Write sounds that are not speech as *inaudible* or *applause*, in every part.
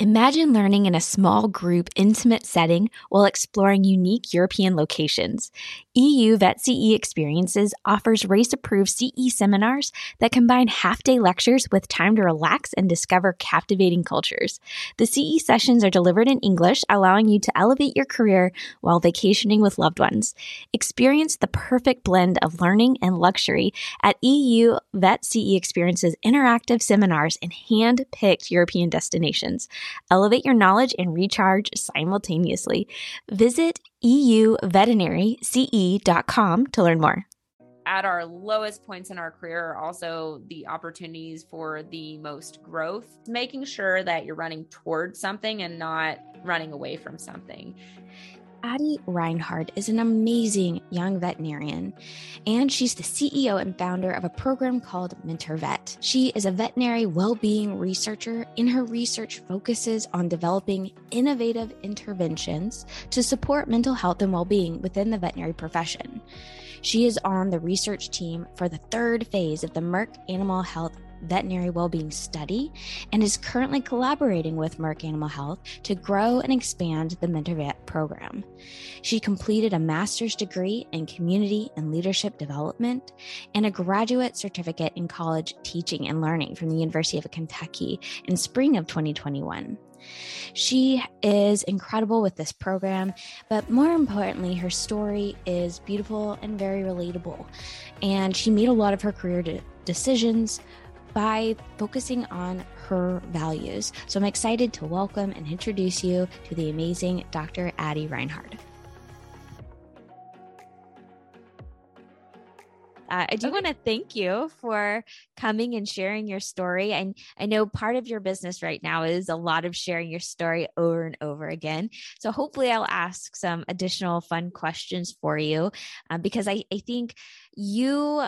Imagine learning in a small group, intimate setting while exploring unique European locations. EU Vet CE Experiences offers RACE approved CE seminars that combine half day lectures with time to relax and discover captivating cultures. The CE sessions are delivered in English, allowing you to elevate your career while vacationing with loved ones. Experience the perfect blend of learning and luxury at EU Vet CE Experiences interactive seminars in hand picked European destinations. Elevate your knowledge and recharge simultaneously. Visit euveterinaryce.com to learn more. At our lowest points in our career are also the opportunities for the most growth, making sure that you're running towards something and not running away from something. Addie Reinhard is an amazing young veterinarian, and she's the CEO and founder of a program called MentorVet. She is a veterinary well being researcher, and her research focuses on developing innovative interventions to support mental health and well being within the veterinary profession. She is on the research team for the third phase of the Merck Animal Health veterinary well-being study and is currently collaborating with Merck Animal Health to grow and expand the MentorVet program. She completed a master's degree in community and leadership development and a graduate certificate in college teaching and learning from the University of Kentucky in spring of 2021. She is incredible with this program, but more importantly, her story is beautiful and very relatable. And she made a lot of her career de- decisions by focusing on her values. So I'm excited to welcome and introduce you to the amazing Dr. Addie Reinhard. Uh, I do okay. want to thank you for coming and sharing your story. And I know part of your business right now is a lot of sharing your story over and over again. So hopefully, I'll ask some additional fun questions for you uh, because I, I think you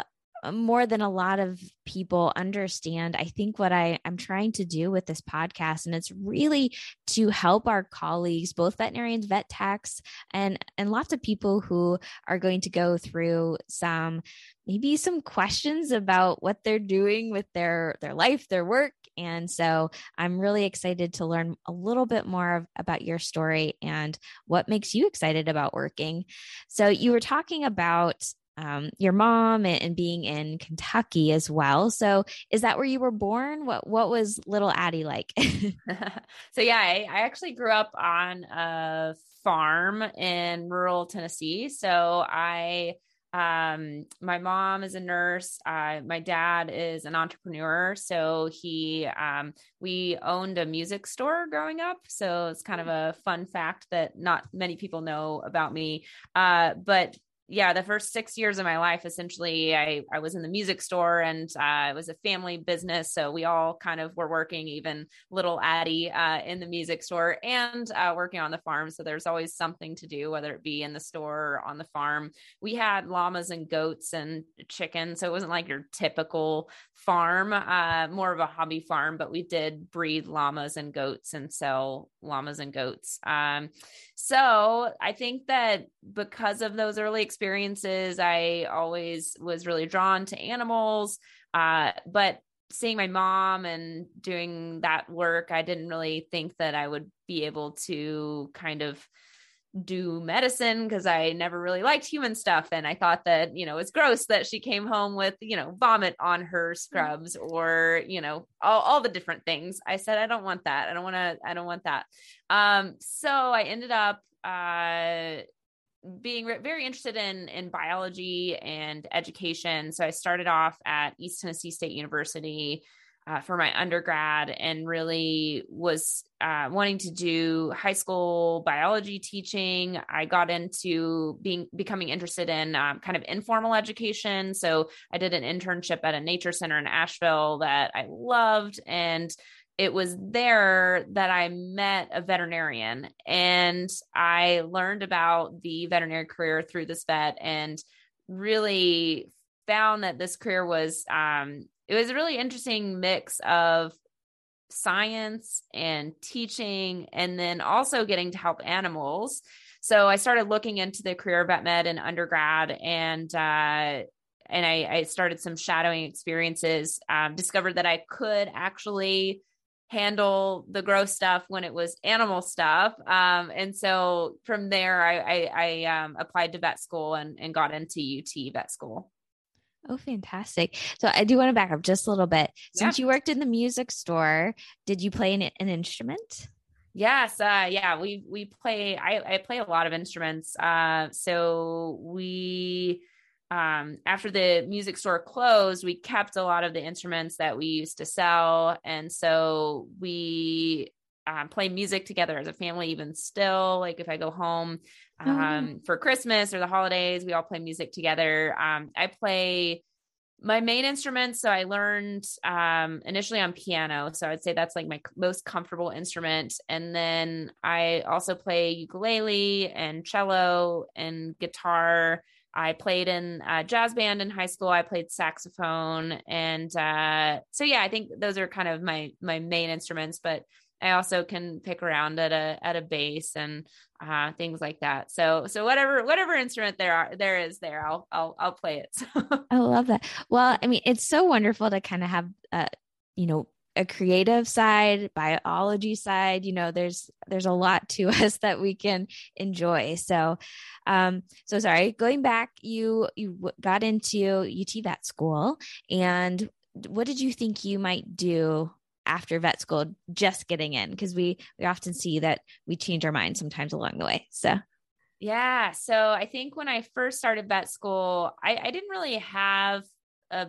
more than a lot of people understand i think what I, i'm trying to do with this podcast and it's really to help our colleagues both veterinarians vet techs and and lots of people who are going to go through some maybe some questions about what they're doing with their their life their work. And so i'm really excited to learn a little bit more of, about your story and what makes you excited about working. So you were talking about um, your mom and, and, being in Kentucky as well. So, is that where you were born? What What was little Addie like? *laughs* *laughs* so, yeah, I, I, actually grew up on a farm in rural Tennessee. So, I um my mom is a nurse uh my dad is an entrepreneur so he um we owned a music store growing up so it's kind of a fun fact that not many people know about me uh but yeah, the first six years of my life, essentially, I, I was in the music store and uh, it was a family business. So we all kind of were working, even little Addie uh, in the music store and uh, working on the farm. So there's always something to do, whether it be in the store or on the farm. We had llamas and goats and chickens. So it wasn't like your typical farm, uh, more of a hobby farm, but we did breed llamas and goats and sell llamas and goats. Um, so I think that because of those early experiences, I always was really drawn to animals. Uh, but seeing my mom and doing that work, I didn't really think that I would be able to kind of do medicine because I never really liked human stuff. And I thought that, you know, it's gross that she came home with, you know, vomit on her scrubs or, you know, all, all the different things. I said, I don't want that. I don't want to, I don't want that. Um, so I ended up, uh, being re- very interested in in biology and education so i started off at east tennessee state university uh, for my undergrad and really was uh, wanting to do high school biology teaching. I got into being becoming interested in um, kind of informal education. So I did an internship at a nature center in Asheville that I loved, and it was there that I met a veterinarian, and I learned about the veterinary career through this vet, and really found that this career was um, it was a really interesting mix of science and teaching and then also getting to help animals. So i started looking into the career of vet med in undergrad and uh, and I, I, started some shadowing experiences um, discovered that i could actually handle the gross stuff when it was animal stuff. Um, and so from there, I, I, I um, applied to vet school and, and got into UT vet school. Oh, fantastic. So I do want to back up just a little bit. Since yeah. you worked in the music store, did you play an, an instrument? Yes, uh, yeah, we we play. I, I play a lot of instruments. Uh, so we um, after the music store closed, we kept a lot of the instruments that we used to sell. And so we um, play music together as a family, even still. Like if I go home um, oh. for Christmas or the holidays, we all play music together. Um, I play my main instrument. So I learned um, initially on piano. So I would say that's like my most comfortable instrument. And then I also play ukulele and cello and guitar. I played in a jazz band in high school. I played saxophone, and uh, so yeah, I think those are kind of my my main instruments. But I also can pick around at a at a bass and uh, things like that. So so whatever whatever instrument there are there is there, I'll I'll I'll play it. I love that. Well, I mean, it's so wonderful to kind of have uh, you know a creative side biology side you know there's there's a lot to *laughs* us that we can enjoy. So um so sorry going back you you got into ut vet school and what did you think you might do after vet school just getting in? Because we we often see that we change our minds sometimes along the way so. Yeah so i think when i first started vet school i, I didn't really have a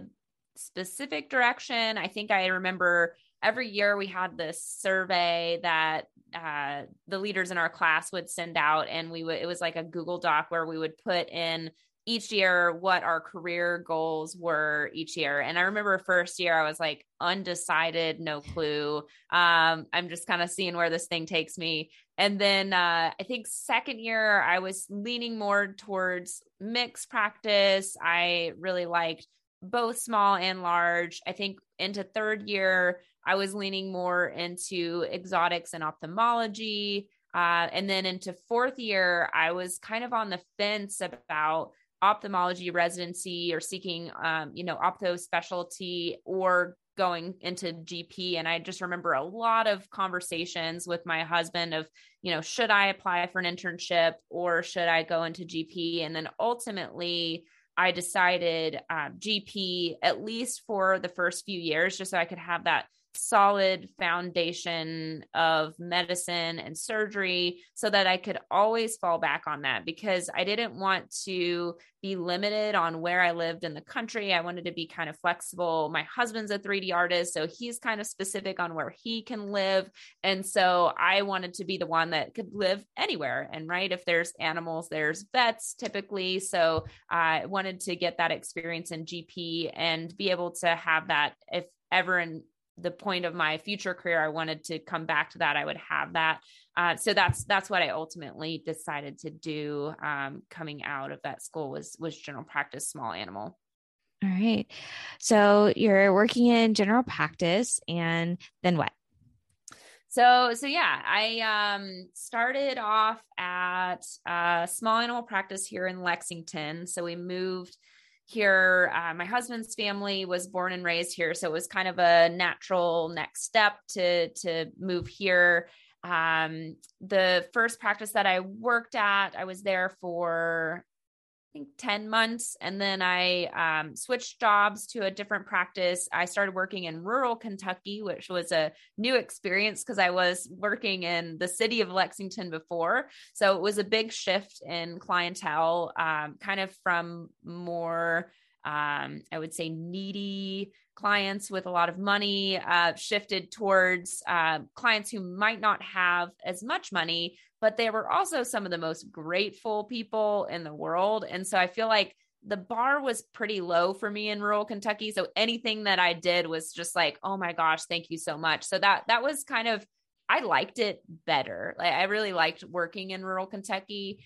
specific direction. I think I remember every year we had this survey that uh, the leaders in our class would send out, and we would, it was like a Google Doc where we would put in each year what our career goals were each year. And I remember first year I was like undecided, no clue. Um, I'm just kind of seeing where this thing takes me. And then uh, I think second year I was leaning more towards mixed practice. I really liked both small and large. I think into third year, I was leaning more into exotics and ophthalmology. Uh, and then into fourth year, I was kind of on the fence about ophthalmology residency or seeking, um, you know, ophtho specialty or going into GP. And I just remember a lot of conversations with my husband of, you know, should I apply for an internship or should I go into GP? And then ultimately, I decided um, GP at least for the first few years, just so I could have that solid foundation of medicine and surgery so that I could always fall back on that because I didn't want to be limited on where I lived in the country. I wanted to be kind of flexible. My husband's a 3D artist, so he's kind of specific on where he can live. And so I wanted to be the one that could live anywhere. And right, if there's animals, there's vets typically. So I wanted to get that experience in GP and be able to have that if ever in the point of my future career, I wanted to come back to that. I would have that. Uh, so that's that's what I ultimately decided to do. Um, coming out of that school was was general practice, small animal. All right. So you're working in general practice, and then what? So so yeah, I um started off at uh, small animal practice here in Lexington. So we moved here. Uh, my husband's family was born and raised here, so it was kind of a natural next step to to move here. Um, the first practice that I worked at, I was there for I think 10 months. And then I um, switched jobs to a different practice. I started working in rural Kentucky, which was a new experience because I was working in the city of Lexington before. So it was a big shift in clientele, um, kind of from more, um, I would say, needy clients with a lot of money uh, shifted towards uh, clients who might not have as much money, but they were also some of the most grateful people in the world. And so I feel like the bar was pretty low for me in rural Kentucky. So anything that I did was just like, oh my gosh, thank you so much. So that that was kind of I liked it better. Like I really liked working in rural Kentucky.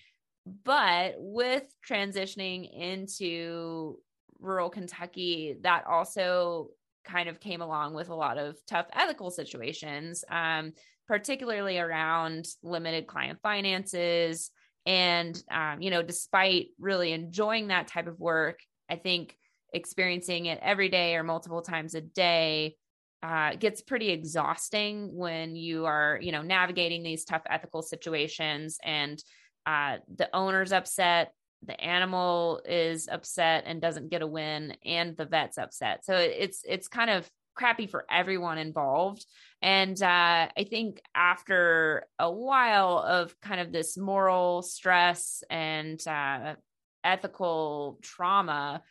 But with transitioning into rural Kentucky, that also kind of came along with a lot of tough ethical situations, um, particularly around limited client finances. And, um, you know, despite really enjoying that type of work, I think experiencing it every day or multiple times a day uh, gets pretty exhausting when you are, you know, navigating these tough ethical situations and uh, the owner's upset, the animal is upset and doesn't get a win, and the vet's upset. So it's it's kind of crappy for everyone involved. And uh, I think after a while of kind of this moral stress and uh, ethical trauma,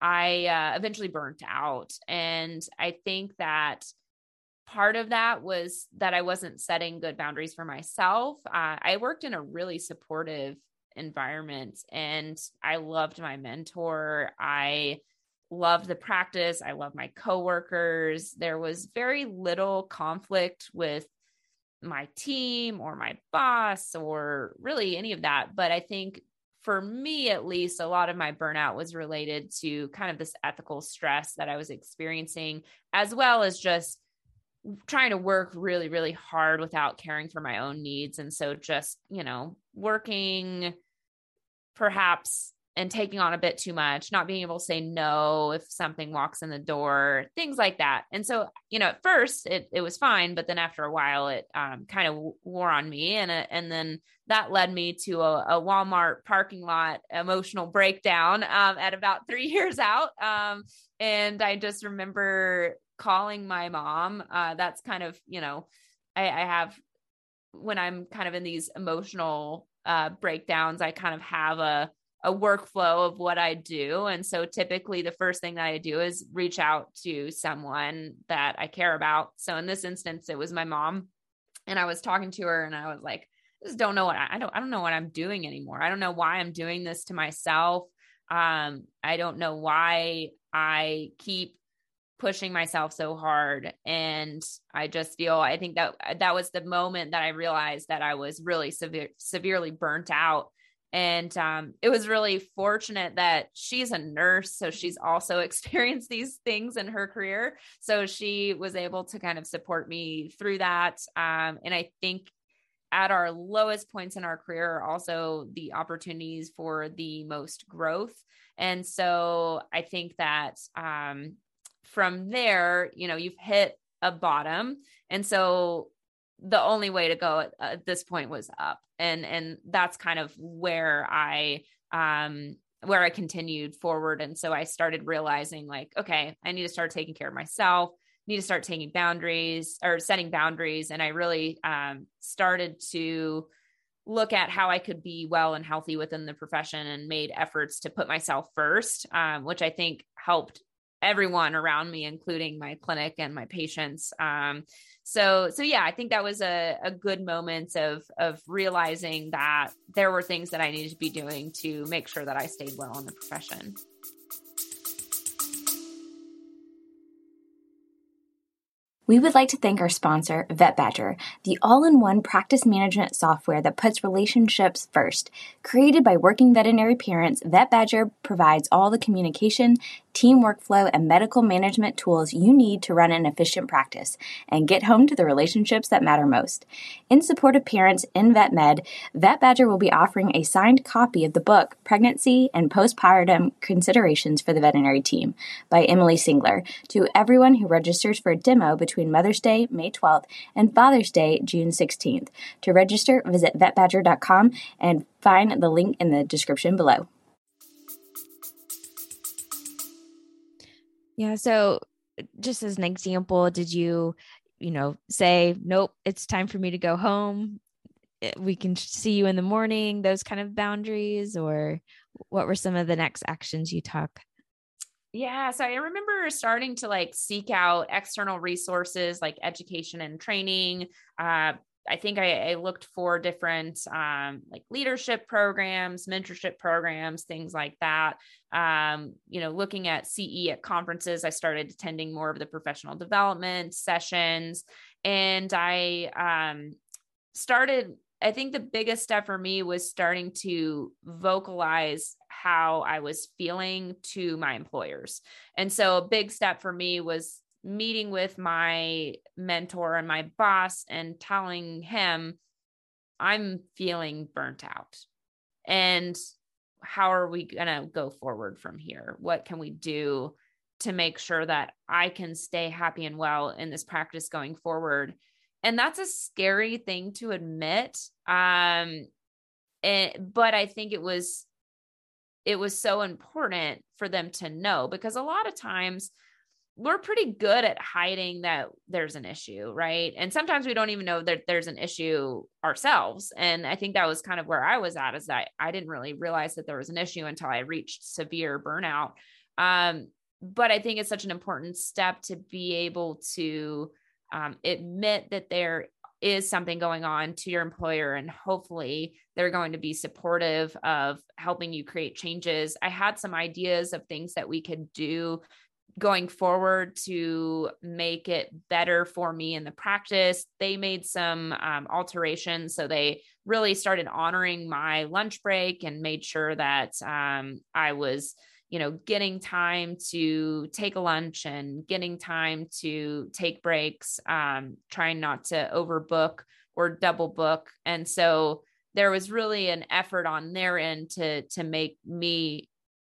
I uh, eventually burnt out. And I think that part of that was that I wasn't setting good boundaries for myself. Uh, I worked in a really supportive environment and I loved my mentor. I loved the practice. I love my coworkers. There was very little conflict with my team or my boss or really any of that. But I think for me, at least, a lot of my burnout was related to kind of this ethical stress that I was experiencing, as well as just trying to work really, really hard without caring for my own needs. And so just, you know, working perhaps and taking on a bit too much, not being able to say no if something walks in the door, things like that. And so, you know, at first it it was fine, but then after a while it um, kind of wore on me, and uh, and then that led me to a, a Walmart parking lot emotional breakdown um, at about three *laughs* years out. Um, and I just remember calling my mom. Uh, that's kind of you know, I, I have when I'm kind of in these emotional uh, breakdowns, I kind of have a a workflow of what I do. And so typically the first thing that I do is reach out to someone that I care about. So in this instance, it was my mom. And I was talking to her and I was like, I just don't know what I, don't I don't know what I'm doing anymore. I don't know why I'm doing this to myself. Um, I don't know why I keep pushing myself so hard. And i just feel i think that that was the moment that i realized that i was really severe severely burnt out. And um, it was really fortunate that she's a nurse so she's also *laughs* experienced these things in her career. So she was able to kind of support me through that. Um, and i think at our lowest points in our career are also the opportunities for the most growth. And so i think that um, from there you know you've hit a bottom. And so the only way to go at, at this point was up. And and that's kind of where i um where i continued forward. And so i started realizing like okay i need to start taking care of myself need to start taking boundaries or setting boundaries. And i really um started to look at how I could be well and healthy within the profession and made efforts to put myself first, um, which I think helped everyone around me, including my clinic and my patients. Um, so, so yeah, I think that was a, a good moment of of realizing that there were things that I needed to be doing to make sure that I stayed well in the profession. We would like to thank our sponsor, VetBadger, the all in one practice management software that puts relationships first. Created by working veterinary parents, VetBadger provides all the communication, team workflow, and medical management tools you need to run an efficient practice and get home to the relationships that matter most. In support of parents in VetMed, VetBadger will be offering a signed copy of the book Pregnancy and Postpartum Considerations for the Veterinary Team by Emily Singler to everyone who registers for a demo between Mother's Day, May 12th, and Father's Day, June 16th. To register, visit vetbadger.com and find the link in the description below. Yeah. So, just as an example, did you, you know, say, nope, it's time for me to go home? Eh, we can see you in the morning, those kind of boundaries, or what were some of the next actions you took? Yeah. So I remember starting to like seek out external resources like education and training, uh, I think I, I, looked for different um, like leadership programs, mentorship programs, things like that. Um, you know, looking at CE at conferences, I started attending more of the professional development sessions, and I um, started. I think the biggest step for me was starting to vocalize how I was feeling to my employers. And so a big step for me was meeting with my mentor and my boss and telling him I'm feeling burnt out. And how are we going to go forward from here? What can we do to make sure that I can stay happy and well in this practice going forward. And that's a scary thing to admit. Um, and, but I think it was it was so important for them to know because a lot of times we're pretty good at hiding that there's an issue, right? And sometimes we don't even know that there's an issue ourselves. And I think that was kind of where I was at is that I didn't really realize that there was an issue until I reached severe burnout. Um, but I think it's such an important step to be able to um, admit that there is something going on to your employer and hopefully they're going to be supportive of helping you create changes i had some ideas of things that we could do going forward to make it better for me in the practice. They made some um, alterations. So they really started honoring my lunch break and made sure that um, I was, you know, getting time to take a lunch and getting time to take breaks, um, trying not to overbook or double book. And so there was really an effort on their end to to make me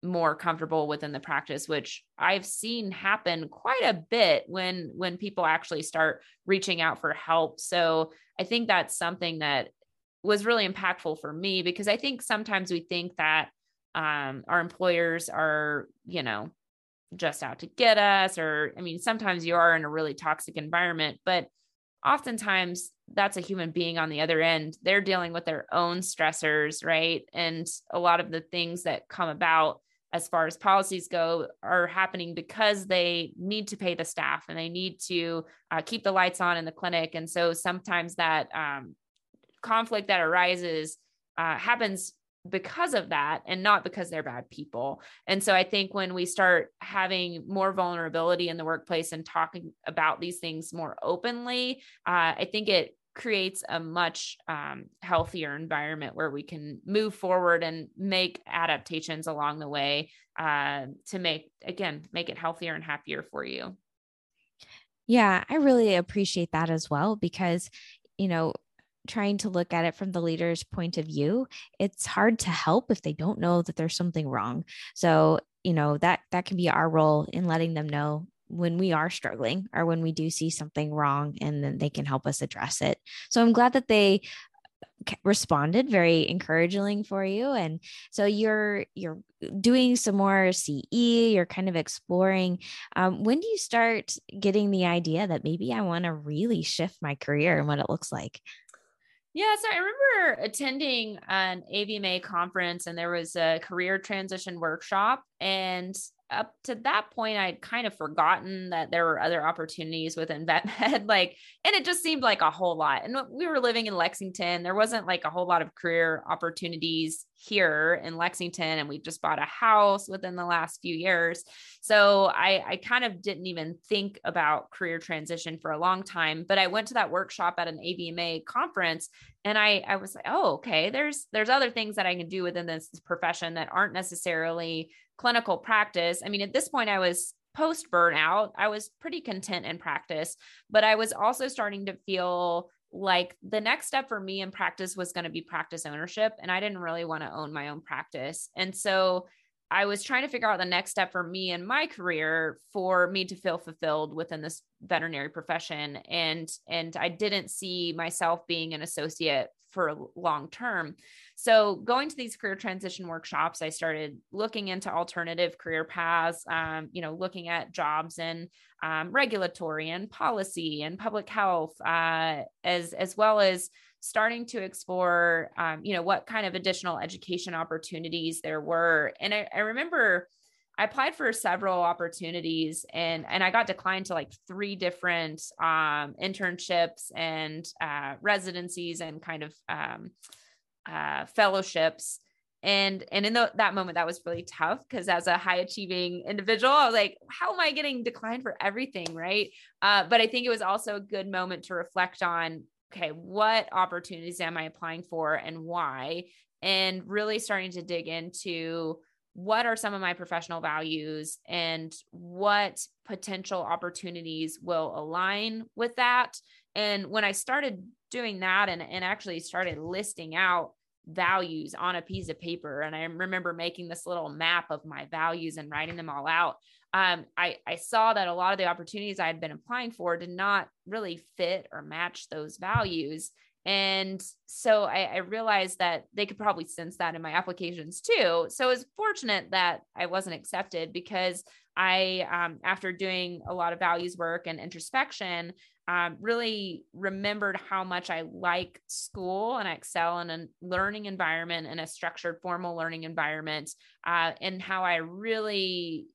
more comfortable within the practice which i've seen happen quite a bit when when people actually start reaching out for help. So i think that's something that was really impactful for me because i think sometimes we think that um, our employers are you know just out to get us or i mean sometimes you are in a really toxic environment but oftentimes that's a human being on the other end. They're dealing with their own stressors right? And a lot of the things that come about as far as policies go are happening because they need to pay the staff and they need to uh, keep the lights on in the clinic and so sometimes that um, conflict that arises uh, happens because of that and not because they're bad people. And so I think when we start having more vulnerability in the workplace and talking about these things more openly, uh, I think it creates a much um, healthier environment where we can move forward and make adaptations along the way uh, to make again make it healthier and happier for you. Yeah i really appreciate that as well because you know trying to look at it from the leader's point of view it's hard to help if they don't know that there's something wrong. So you know that that can be our role in letting them know when we are struggling or when we do see something wrong and then they can help us address it. So I'm glad that they responded very encouraging for you and so you're you're doing some more ce you're kind of exploring um, when do you start getting the idea that maybe i want to really shift my career and what it looks like yeah, so I remember attending an AVMA conference and there was a career transition workshop. And up to that point, I'd kind of forgotten that there were other opportunities within *laughs* vet med. Like, and it just seemed like a whole lot. And we were living in Lexington. There wasn't like a whole lot of career opportunities here in Lexington. And we just bought a house within the last few years. So I, I kind of didn't even think about career transition for a long time. But I went to that workshop at an AVMA conference and I, I was like, oh, okay, there's there's other things that I can do within this profession that aren't necessarily clinical practice. I mean, at this point, I was post burnout. I was pretty content in practice, but I was also starting to feel like the next step for me in practice was going to be practice ownership. And I didn't really want to own my own practice. And so I was trying to figure out the next step for me in my career for me to feel fulfilled within this veterinary profession. And, and I didn't see myself being an associate for long term. So, going to these career transition workshops, I started looking into alternative career paths, um, you know, looking at jobs in um, regulatory and policy and public health, uh, as, as well as starting to explore, um, you know, what kind of additional education opportunities there were. And I, I remember I applied for several opportunities and and I got declined to like three different um, internships and uh, residencies and kind of um, uh, fellowships. And and in the, that moment, that was really tough because as a high achieving individual, I was like, how am I getting declined for everything, right? Uh, but I think it was also a good moment to reflect on, okay, what opportunities am I applying for and why? And really starting to dig into what are some of my professional values and what potential opportunities will align with that and when i started doing that and, and actually started listing out values on a piece of paper and i remember making this little map of my values and writing them all out um, I, I saw that a lot of the opportunities I had been applying for did not really fit or match those values. And so I, I, realized that they could probably sense that in my applications too. So it's fortunate that I wasn't accepted because I, um, after doing a lot of values work and introspection, um, really remembered how much I like school and I excel in a learning environment and a structured formal learning environment, uh, and how I really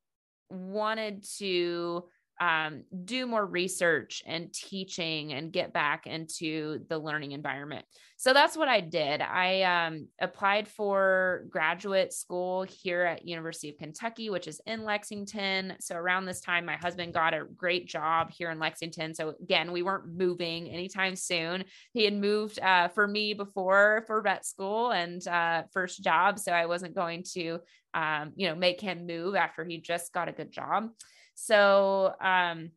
wanted to um, do more research and teaching and get back into the learning environment. So that's what I did. I um, applied for graduate school here at University of Kentucky, which is in Lexington. So around this time, my husband got a great job here in Lexington. So again, we weren't moving anytime soon. He had moved uh, for me before for vet school and uh, first job, so I wasn't going to, um, you know, make him move after he just got a good job. So um,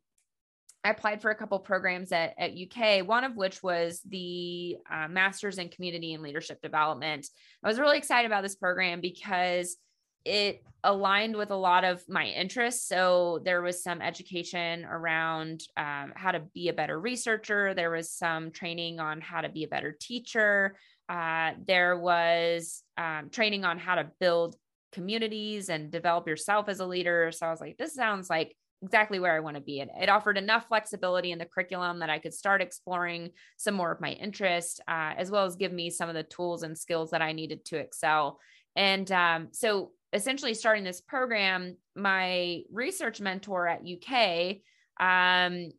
I applied for a couple programs at, at UK, one of which was the uh, Masters in Community and Leadership Development. I was really excited about this program because it aligned with a lot of my interests. So there was some education around um, how to be a better researcher, there was some training on how to be a better teacher. Uh, there was um, training on how to build communities and develop yourself as a leader. So I was like, this sounds like exactly where I want to be. And it offered enough flexibility in the curriculum that I could start exploring some more of my interest, uh, as well as give me some of the tools and skills that I needed to excel. And um, so essentially starting this program, my research mentor at UK, um,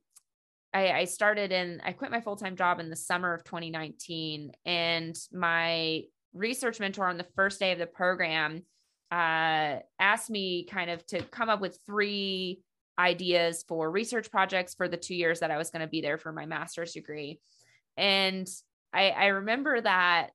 I, I started in, I quit my full time job in the summer of 2019. And my research mentor on the first day of the program uh, asked me kind of to come up with three ideas for research projects for the two years that I was going to be there for my master's degree. And I, I remember that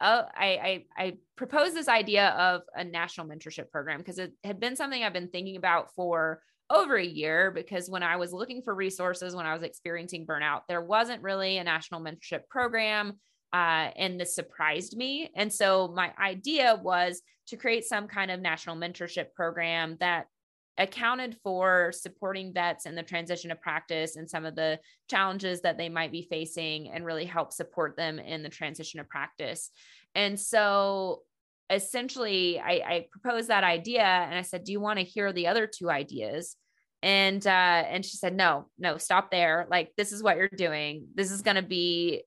uh, I, I, I proposed this idea of a national mentorship program because it had been something I've been thinking about for over a year. Because when I was looking for resources, when I was experiencing burnout, there wasn't really a national mentorship program. Uh, and this surprised me. And so my idea was to create some kind of national mentorship program that accounted for supporting vets in the transition of practice and some of the challenges that they might be facing and really help support them in the transition of practice. And so essentially I, I proposed that idea and I said, do you want to hear the other two ideas? And uh, and she said, no, no, stop there. Like this is what you're doing. This is going to be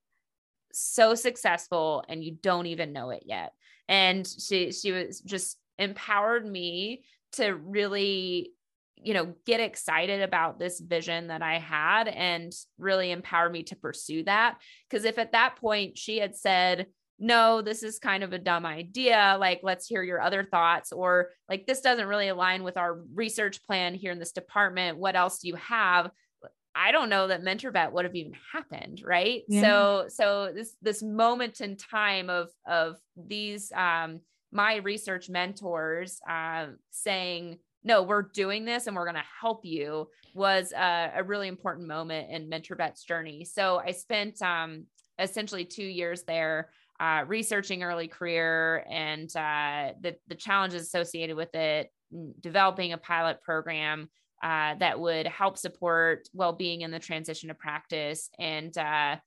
so successful and you don't even know it yet. And she she was just empowered me to really you know get excited about this vision that i had and really empower me to pursue that. Because if at that point she had said no this is kind of a dumb idea like let's hear your other thoughts or like this doesn't really align with our research plan here in this department what else do you have I don't know that MentorVet would have even happened, right? Yeah. So so this this moment in time of of these um my research mentors uh, saying no we're doing this and we're going to help you was a, a, really important moment in MentorVet's journey so i spent um, essentially two years there uh, researching early career and uh, the, the challenges associated with it developing a pilot program uh, that would help support well-being in the transition to practice. And uh,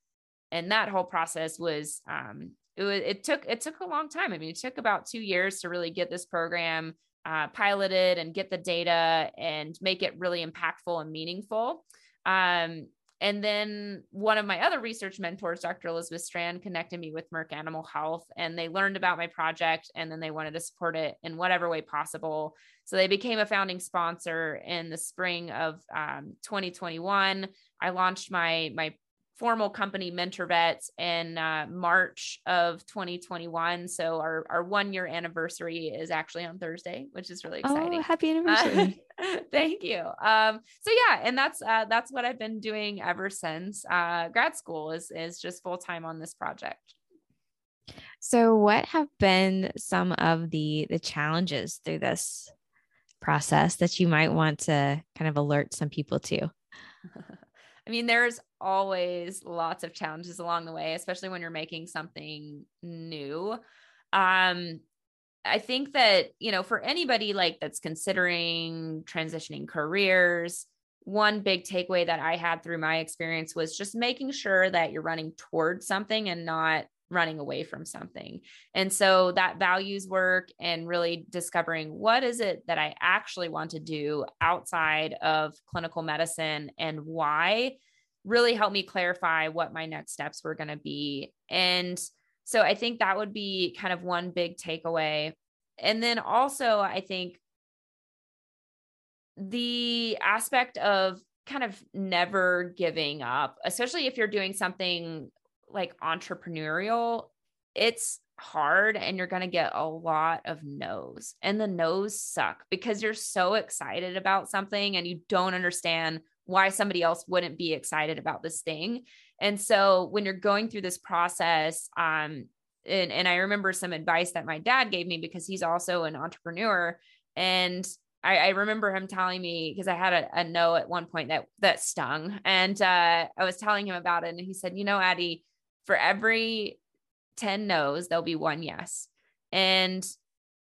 and that whole process was um, it, it took it took a long time. I mean it took about two years to really get this program uh, piloted and get the data and make it really impactful and meaningful. Um, and then one of my other research mentors, Dr. Elizabeth Strand, connected me with Merck Animal Health, and they learned about my project and then they wanted to support it in whatever way possible. So they became a founding sponsor in the spring of um, 2021. I launched my my formal company MentorVets in uh, march of 2021 so our, our one year anniversary is actually on thursday which is really exciting oh happy *laughs* anniversary uh, *laughs* thank you. Um so yeah and that's uh, that's what i've been doing ever since uh, grad school is is just full-time on this project. So what have been some of the the challenges through this process that you might want to kind of alert some people to? *laughs* I mean, there's always lots of challenges along the way, especially when you're making something new. Um, I think that, you know, for anybody like that's considering transitioning careers, one big takeaway that I had through my experience was just making sure that you're running towards something and not running away from something. And so that values work and really discovering what is it that I actually want to do outside of clinical medicine and why really helped me clarify what my next steps were going to be. And so I think that would be kind of one big takeaway. And then also, I think the aspect of kind of never giving up, especially if you're doing something like entrepreneurial, it's hard and you're going to get a lot of no's. And the no's suck because you're so excited about something and you don't understand why somebody else wouldn't be excited about this thing. And so when you're going through this process, um, and, and I remember some advice that my dad gave me because he's also an entrepreneur. And I, I remember him telling me because I had a, a, no at one point that that stung, and uh, I was telling him about it, and he said, "You know, Addie, for every 10 no's, there'll be one yes. And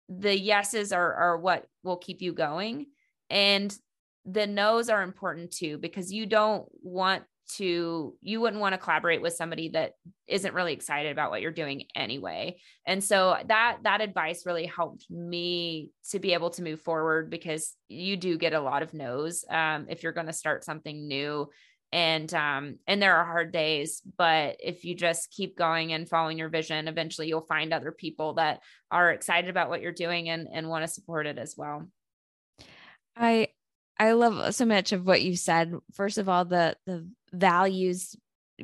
the yeses are, are what will keep you going. And the no's are important too, because you don't want to, you wouldn't want to collaborate with somebody that isn't really excited about what you're doing anyway. And so that, that advice really helped me to be able to move forward because you do get a lot of no's um, if you're going to start something new and um and there are hard days but if you just keep going and following your vision eventually you'll find other people that are excited about what you're doing and and want to support it as well i i love so much of what you said first of all the the values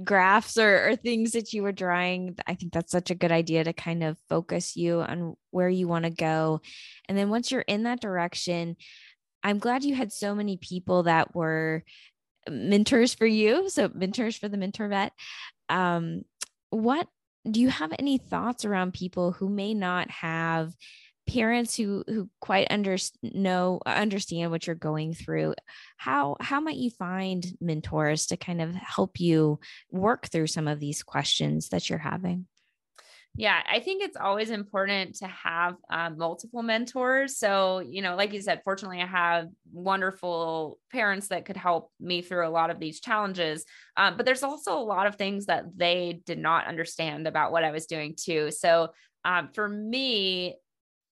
graphs or, or things that you were drawing i think that's such a good idea to kind of focus you on where you want to go and then once you're in that direction i'm glad you had so many people that were mentors for you. So mentors for the MentorVet. Um, what do you have any thoughts around people who may not have parents who who quite under know understand what you're going through how how might you find mentors to kind of help you work through some of these questions that you're having yeah, I think it's always important to have um, multiple mentors. So, you know, like you said, fortunately, I have wonderful parents that could help me through a lot of these challenges. Um, but there's also a lot of things that they did not understand about what I was doing too. So, um, for me,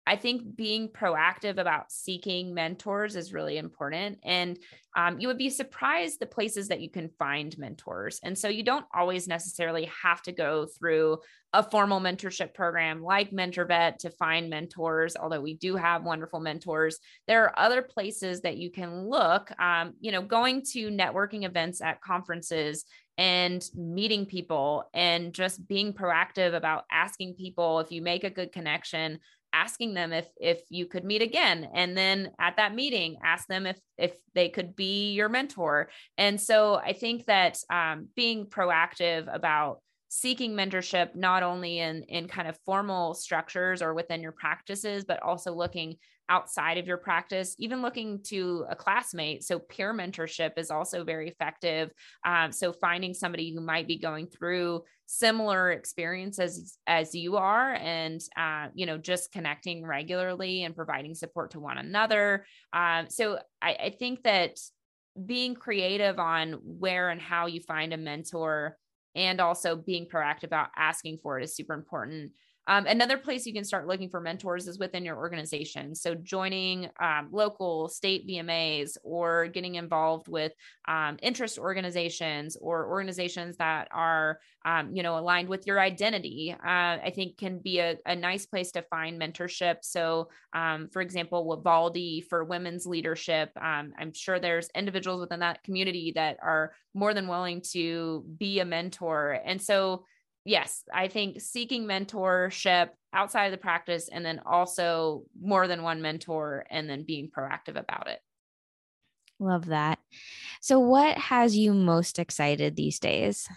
I think being proactive about seeking mentors is really important. And um, you would be surprised the places that you can find mentors. And so you don't always necessarily have to go through a formal mentorship program like MentorVet to find mentors, although we do have wonderful mentors. There are other places that you can look, um, you know, going to networking events at conferences and meeting people and just being proactive about asking people if you make a good connection asking them if if you could meet again. And then at that meeting ask them if if they could be your mentor. And so i think that um, being proactive about seeking mentorship not only in in kind of formal structures or within your practices but also looking outside of your practice, even looking to a classmate. So, peer mentorship is also very effective. Um, so, finding somebody who might be going through similar experiences as you are, and uh, you know, just connecting regularly and providing support to one another. Um, so, I, I think that being creative on where and how you find a mentor and also being proactive about asking for it is super important um, another place you can start looking for mentors is within your organization. So, joining um, local, state VMAs, or getting involved with um, interest organizations or organizations that are, um, you know, aligned with your identity. Uh, I think can be a, a, nice place to find mentorship. So, um, for example, WVLDI for women's leadership. Um, I'm sure there's individuals within that community that are more than willing to be a mentor, and so yes, I think seeking mentorship outside of the practice and then also more than one mentor and then being proactive about it. Love that. So what has you most excited these days?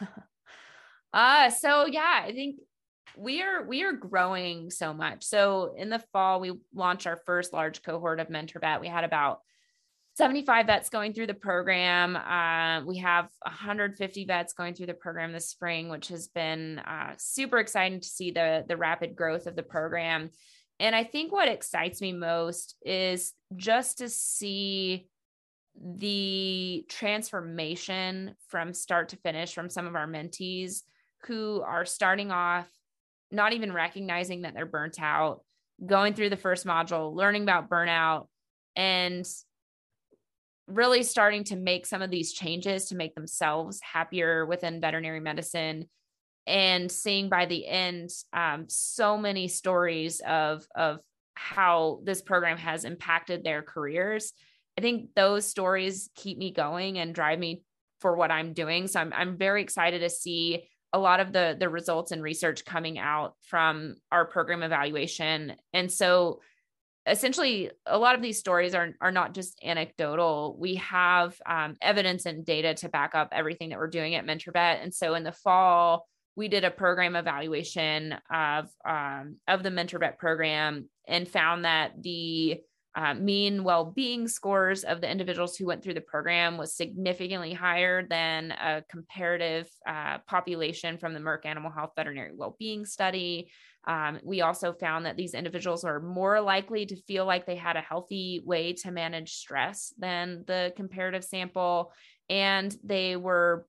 *laughs* uh so yeah, I think we are we are growing so much. So in the fall we launched our first large cohort of MentorVet. We had about 75 vets going through the program. Uh, we have 150 vets going through the program this spring, which has been uh, super exciting to see the the rapid growth of the program. And I think what excites me most is just to see the transformation from start to finish from some of our mentees who are starting off not even recognizing that they're burnt out, going through the first module, learning about burnout, and really starting to make some of these changes to make themselves happier within veterinary medicine and seeing by the end um, so many stories of of how this program has impacted their careers. I think those stories keep me going and drive me for what i'm doing. So i'm, I'm very excited to see a lot of the the results and research coming out from our program evaluation. And so essentially a lot of these stories are, are not just anecdotal we have um, evidence and data to back up everything that we're doing at MentorVet and so in the fall we did a program evaluation of um, of the MentorVet program and found that the uh, mean well-being scores of the individuals who went through the program was significantly higher than a comparative uh, population from the Merck Animal Health Veterinary Well-being Study. Um, we also found that these individuals are more likely to feel like they had a healthy way to manage stress than the comparative sample, and they were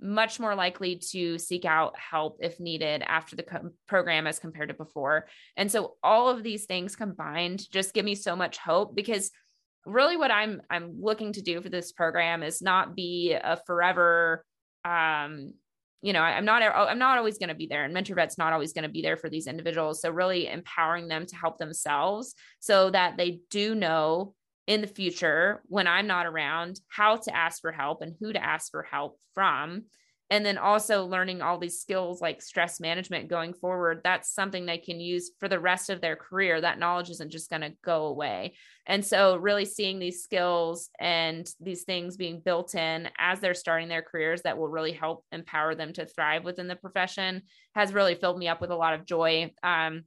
much more likely to seek out help if needed after the co- program as compared to before. And so all of these things combined just give me so much hope because really what I'm I'm looking to do for this program is not be a forever um you know, I'm not I'm not always going to be there and MentorVet's not always going to be there for these individuals. So really empowering them to help themselves so that they do know in the future when I'm not around how to ask for help and who to ask for help from. And then also learning all these skills like stress management going forward. That's something they can use for the rest of their career. That knowledge isn't just going to go away. And so, really seeing these skills and these things being built in as they're starting their careers that will really help empower them to thrive within the profession has really filled me up with a lot of joy. Um,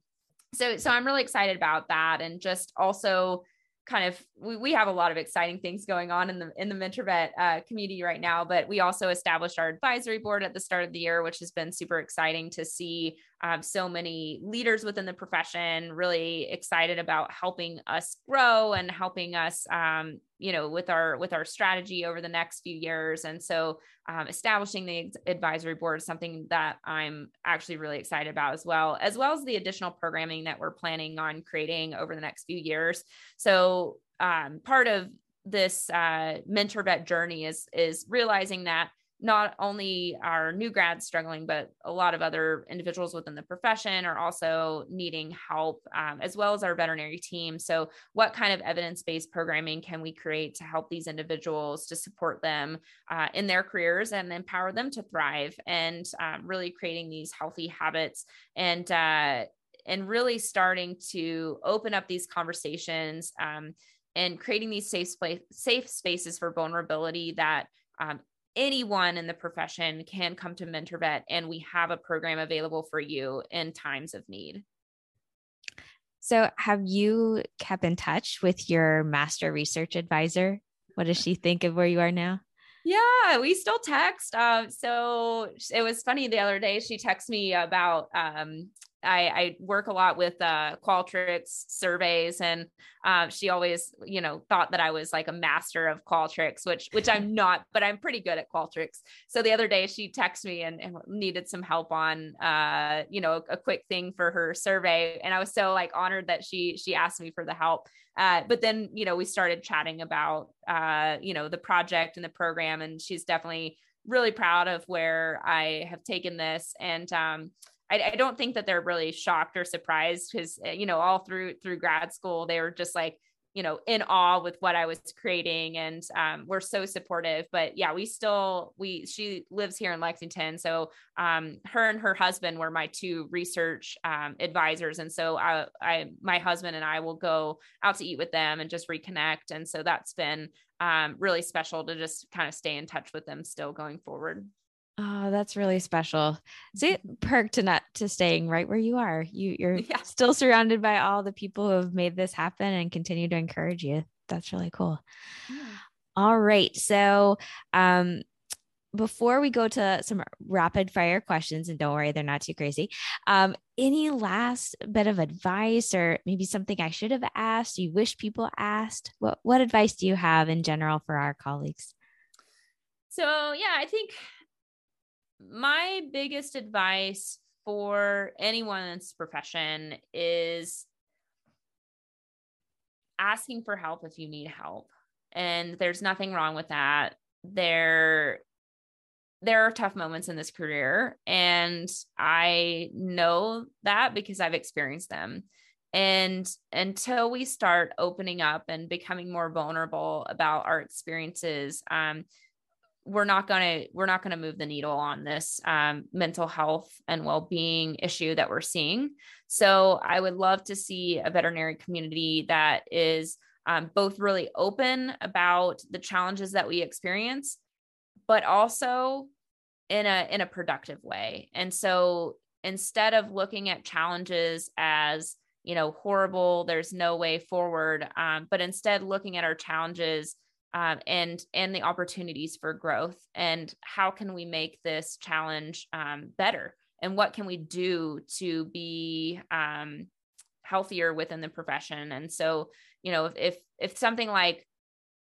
so, so I'm really excited about that. And just also, kind of we, we have a lot of exciting things going on in the in the MentorVet uh, community right now but we also established our advisory board at the start of the year which has been super exciting to see um, so many leaders within the profession really excited about helping us grow and helping us um, you know with our with our strategy over the next few years. And so um, establishing the advisory board is something that i'm actually really excited about as well as well as the additional programming that we're planning on creating over the next few years. So um, part of this uh, MentorVet journey is is realizing that not only are new grads struggling, but a lot of other individuals within the profession are also needing help, um, as well as our veterinary team. So, what kind of evidence based programming can we create to help these individuals to support them uh, in their careers and empower them to thrive and um, really creating these healthy habits and uh, and really starting to open up these conversations um, and creating these safe safe spaces for vulnerability that um, anyone in the profession can come to MentorVet, and we have a program available for you in times of need. So, have you kept in touch with your master research advisor? What does she think of where you are now? Yeah, we still text. Um, so it was funny the other day. She texted me about um, I, I, work a lot with uh, Qualtrics surveys, and uh, she always, you know, thought that I was like a master of Qualtrics, which which I'm *laughs* not, but I'm pretty good at Qualtrics. So the other day she texted me and, and needed some help on, uh, you know, a, a, quick thing for her survey, and I was so like honored that she she asked me for the help. Uh, but then you know we started chatting about uh, you know the project and the program, and she's definitely really proud of where I have taken this and. Um, I, I don't think that they're really shocked or surprised because eh, you know all through through grad school they were just like you know in awe with what i was creating and um, we're so supportive. But yeah we still we she lives here in lexington. So um, her and her husband were my two research um, advisors. And so I, I my husband and i will go out to eat with them and just reconnect. And so that's been um, really special to just kind of stay in touch with them still going forward Oh, that's really special. See, mm-hmm. perk to not to staying right where you are. You you're *laughs* yeah. still surrounded by all the people who have made this happen and continue to encourage you. that's really cool. All right. So, um, before we go to some rapid fire questions, and don't worry, they're not too crazy. Um, any last bit of advice, or maybe something I should have asked, you wish people asked? What what advice do you have in general for our colleagues? So yeah, I think my biggest advice for anyone in this profession is asking for help if you need help. And there's nothing wrong with that. There there are tough moments in this career and I know that because I've experienced them. And until we start opening up and becoming more vulnerable about our experiences, um, we're not gonna we're not gonna move the needle on this um, mental health and well-being issue that we're seeing. So I would love to see a veterinary community that is um, both really open about the challenges that we experience, but also in a in a productive way. And so instead of looking at challenges as you know horrible, there's no way forward, um, but instead looking at our challenges um, and and the opportunities for growth and how can we make this challenge um, better? And what can we do to be um, healthier within the profession? And so you know if, if if something like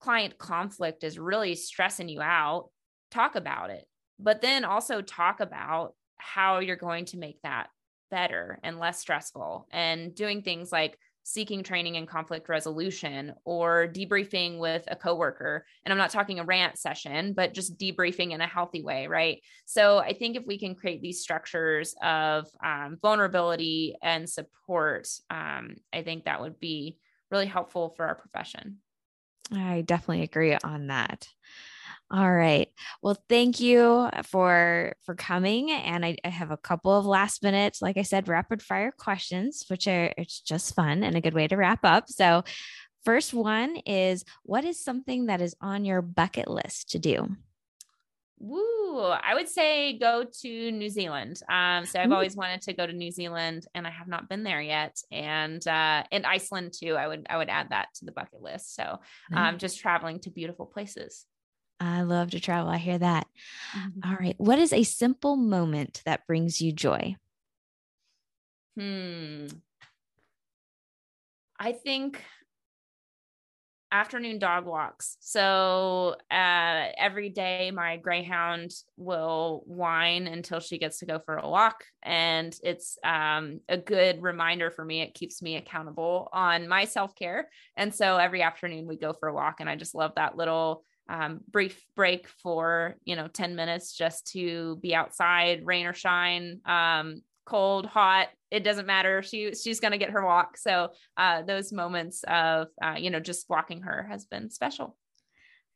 client conflict is really stressing you out talk about it. But then also talk about how you're going to make that better and less stressful and doing things like seeking training in conflict resolution or debriefing with a coworker. And i'm not talking a rant session but just debriefing in a healthy way right? So i think if we can create these structures of um, vulnerability and support um, i think that would be really helpful for our profession. I definitely agree on that all right. Well, thank you for for coming. And I, I, have a couple of last minutes, like I said, rapid fire questions, which are it's just fun and a good way to wrap up. So, first one is what is something that is on your bucket list to do? Woo, I would say go to New Zealand. Um, so I've Ooh. always wanted to go to New Zealand and I have not been there yet. And uh and Iceland too. I would I would add that to the bucket list. So um just traveling to beautiful places. I love to travel. I hear that. Mm-hmm. All right. What is a simple moment that brings you joy? Hmm. I think afternoon dog walks. So uh, every day, my greyhound will whine until she gets to go for a walk, and it's um, a good reminder for me. It keeps me accountable on my self care, and so every afternoon we go for a walk, and I just love that little um, brief break for you know 10 minutes just to be outside rain or shine um, cold hot it doesn't matter. She she's going to get her walk. So uh, those moments of uh, you know just walking her has been special.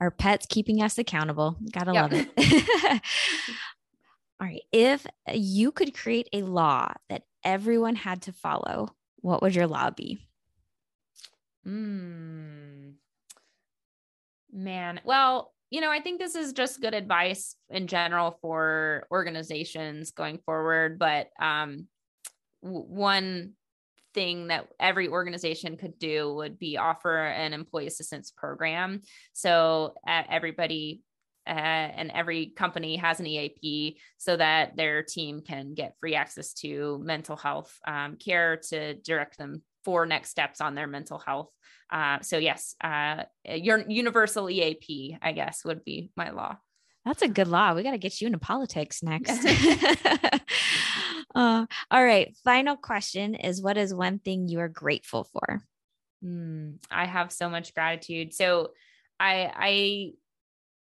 Our pets keeping us accountable. Gotta yep. love it. *laughs* All right. If you could create a law that everyone had to follow what would your law be? Hmm. Man, well, you know, I think this is just good advice in general for organizations going forward. But um, w- one thing that every organization could do would be offer an employee assistance program. So uh, everybody uh, and every company has an EAP so that their team can get free access to mental health um, care to direct them for next steps on their mental health. Uh, so yes, uh, your universal EAP, I guess, would be my law. That's a good law. We got to get you into politics next. *laughs* *laughs* uh, all right. Final question is what is one thing you are grateful for? Mm, I have so much gratitude. So I,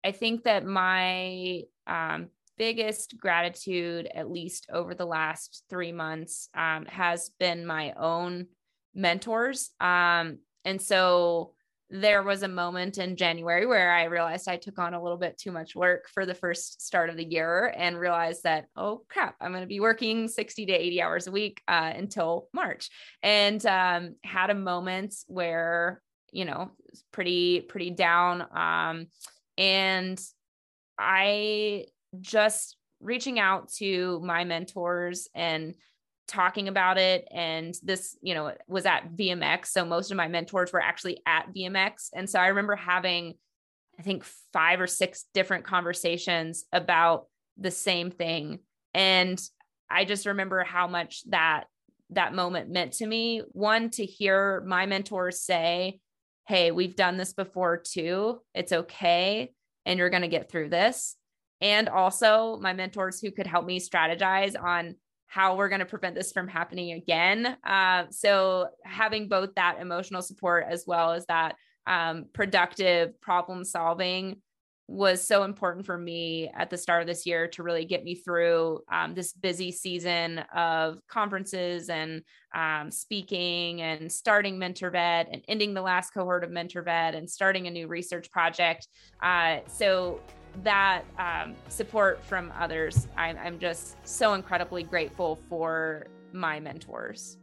I, I think that my um, biggest gratitude, at least over the last three months, um, has been my own mentors. Um, and so there was a moment in January where I realized I took on a little bit too much work for the first start of the year and realized that, oh crap, I'm going to be working 60 to 80 hours a week uh, until March. And um, had a moment where, you know, pretty, pretty down. Um, and I just reaching out to my mentors and talking about it and this you know was at VMX so most of my mentors were actually at VMX and so i remember having i think five or six different conversations about the same thing and i just remember how much that that moment meant to me. One to hear my mentors say hey we've done this before too. It's okay and you're going to get through this and also my mentors who could help me strategize on how we're going to prevent this from happening again. Uh, so having both that emotional support as well as that um, productive problem solving was so important for me at the start of this year to really get me through um, this busy season of conferences and um, speaking and starting MentorVet and ending the last cohort of MentorVet and starting a new research project. Uh, so that um, support from others, I'm, I'm just so incredibly grateful for my mentors.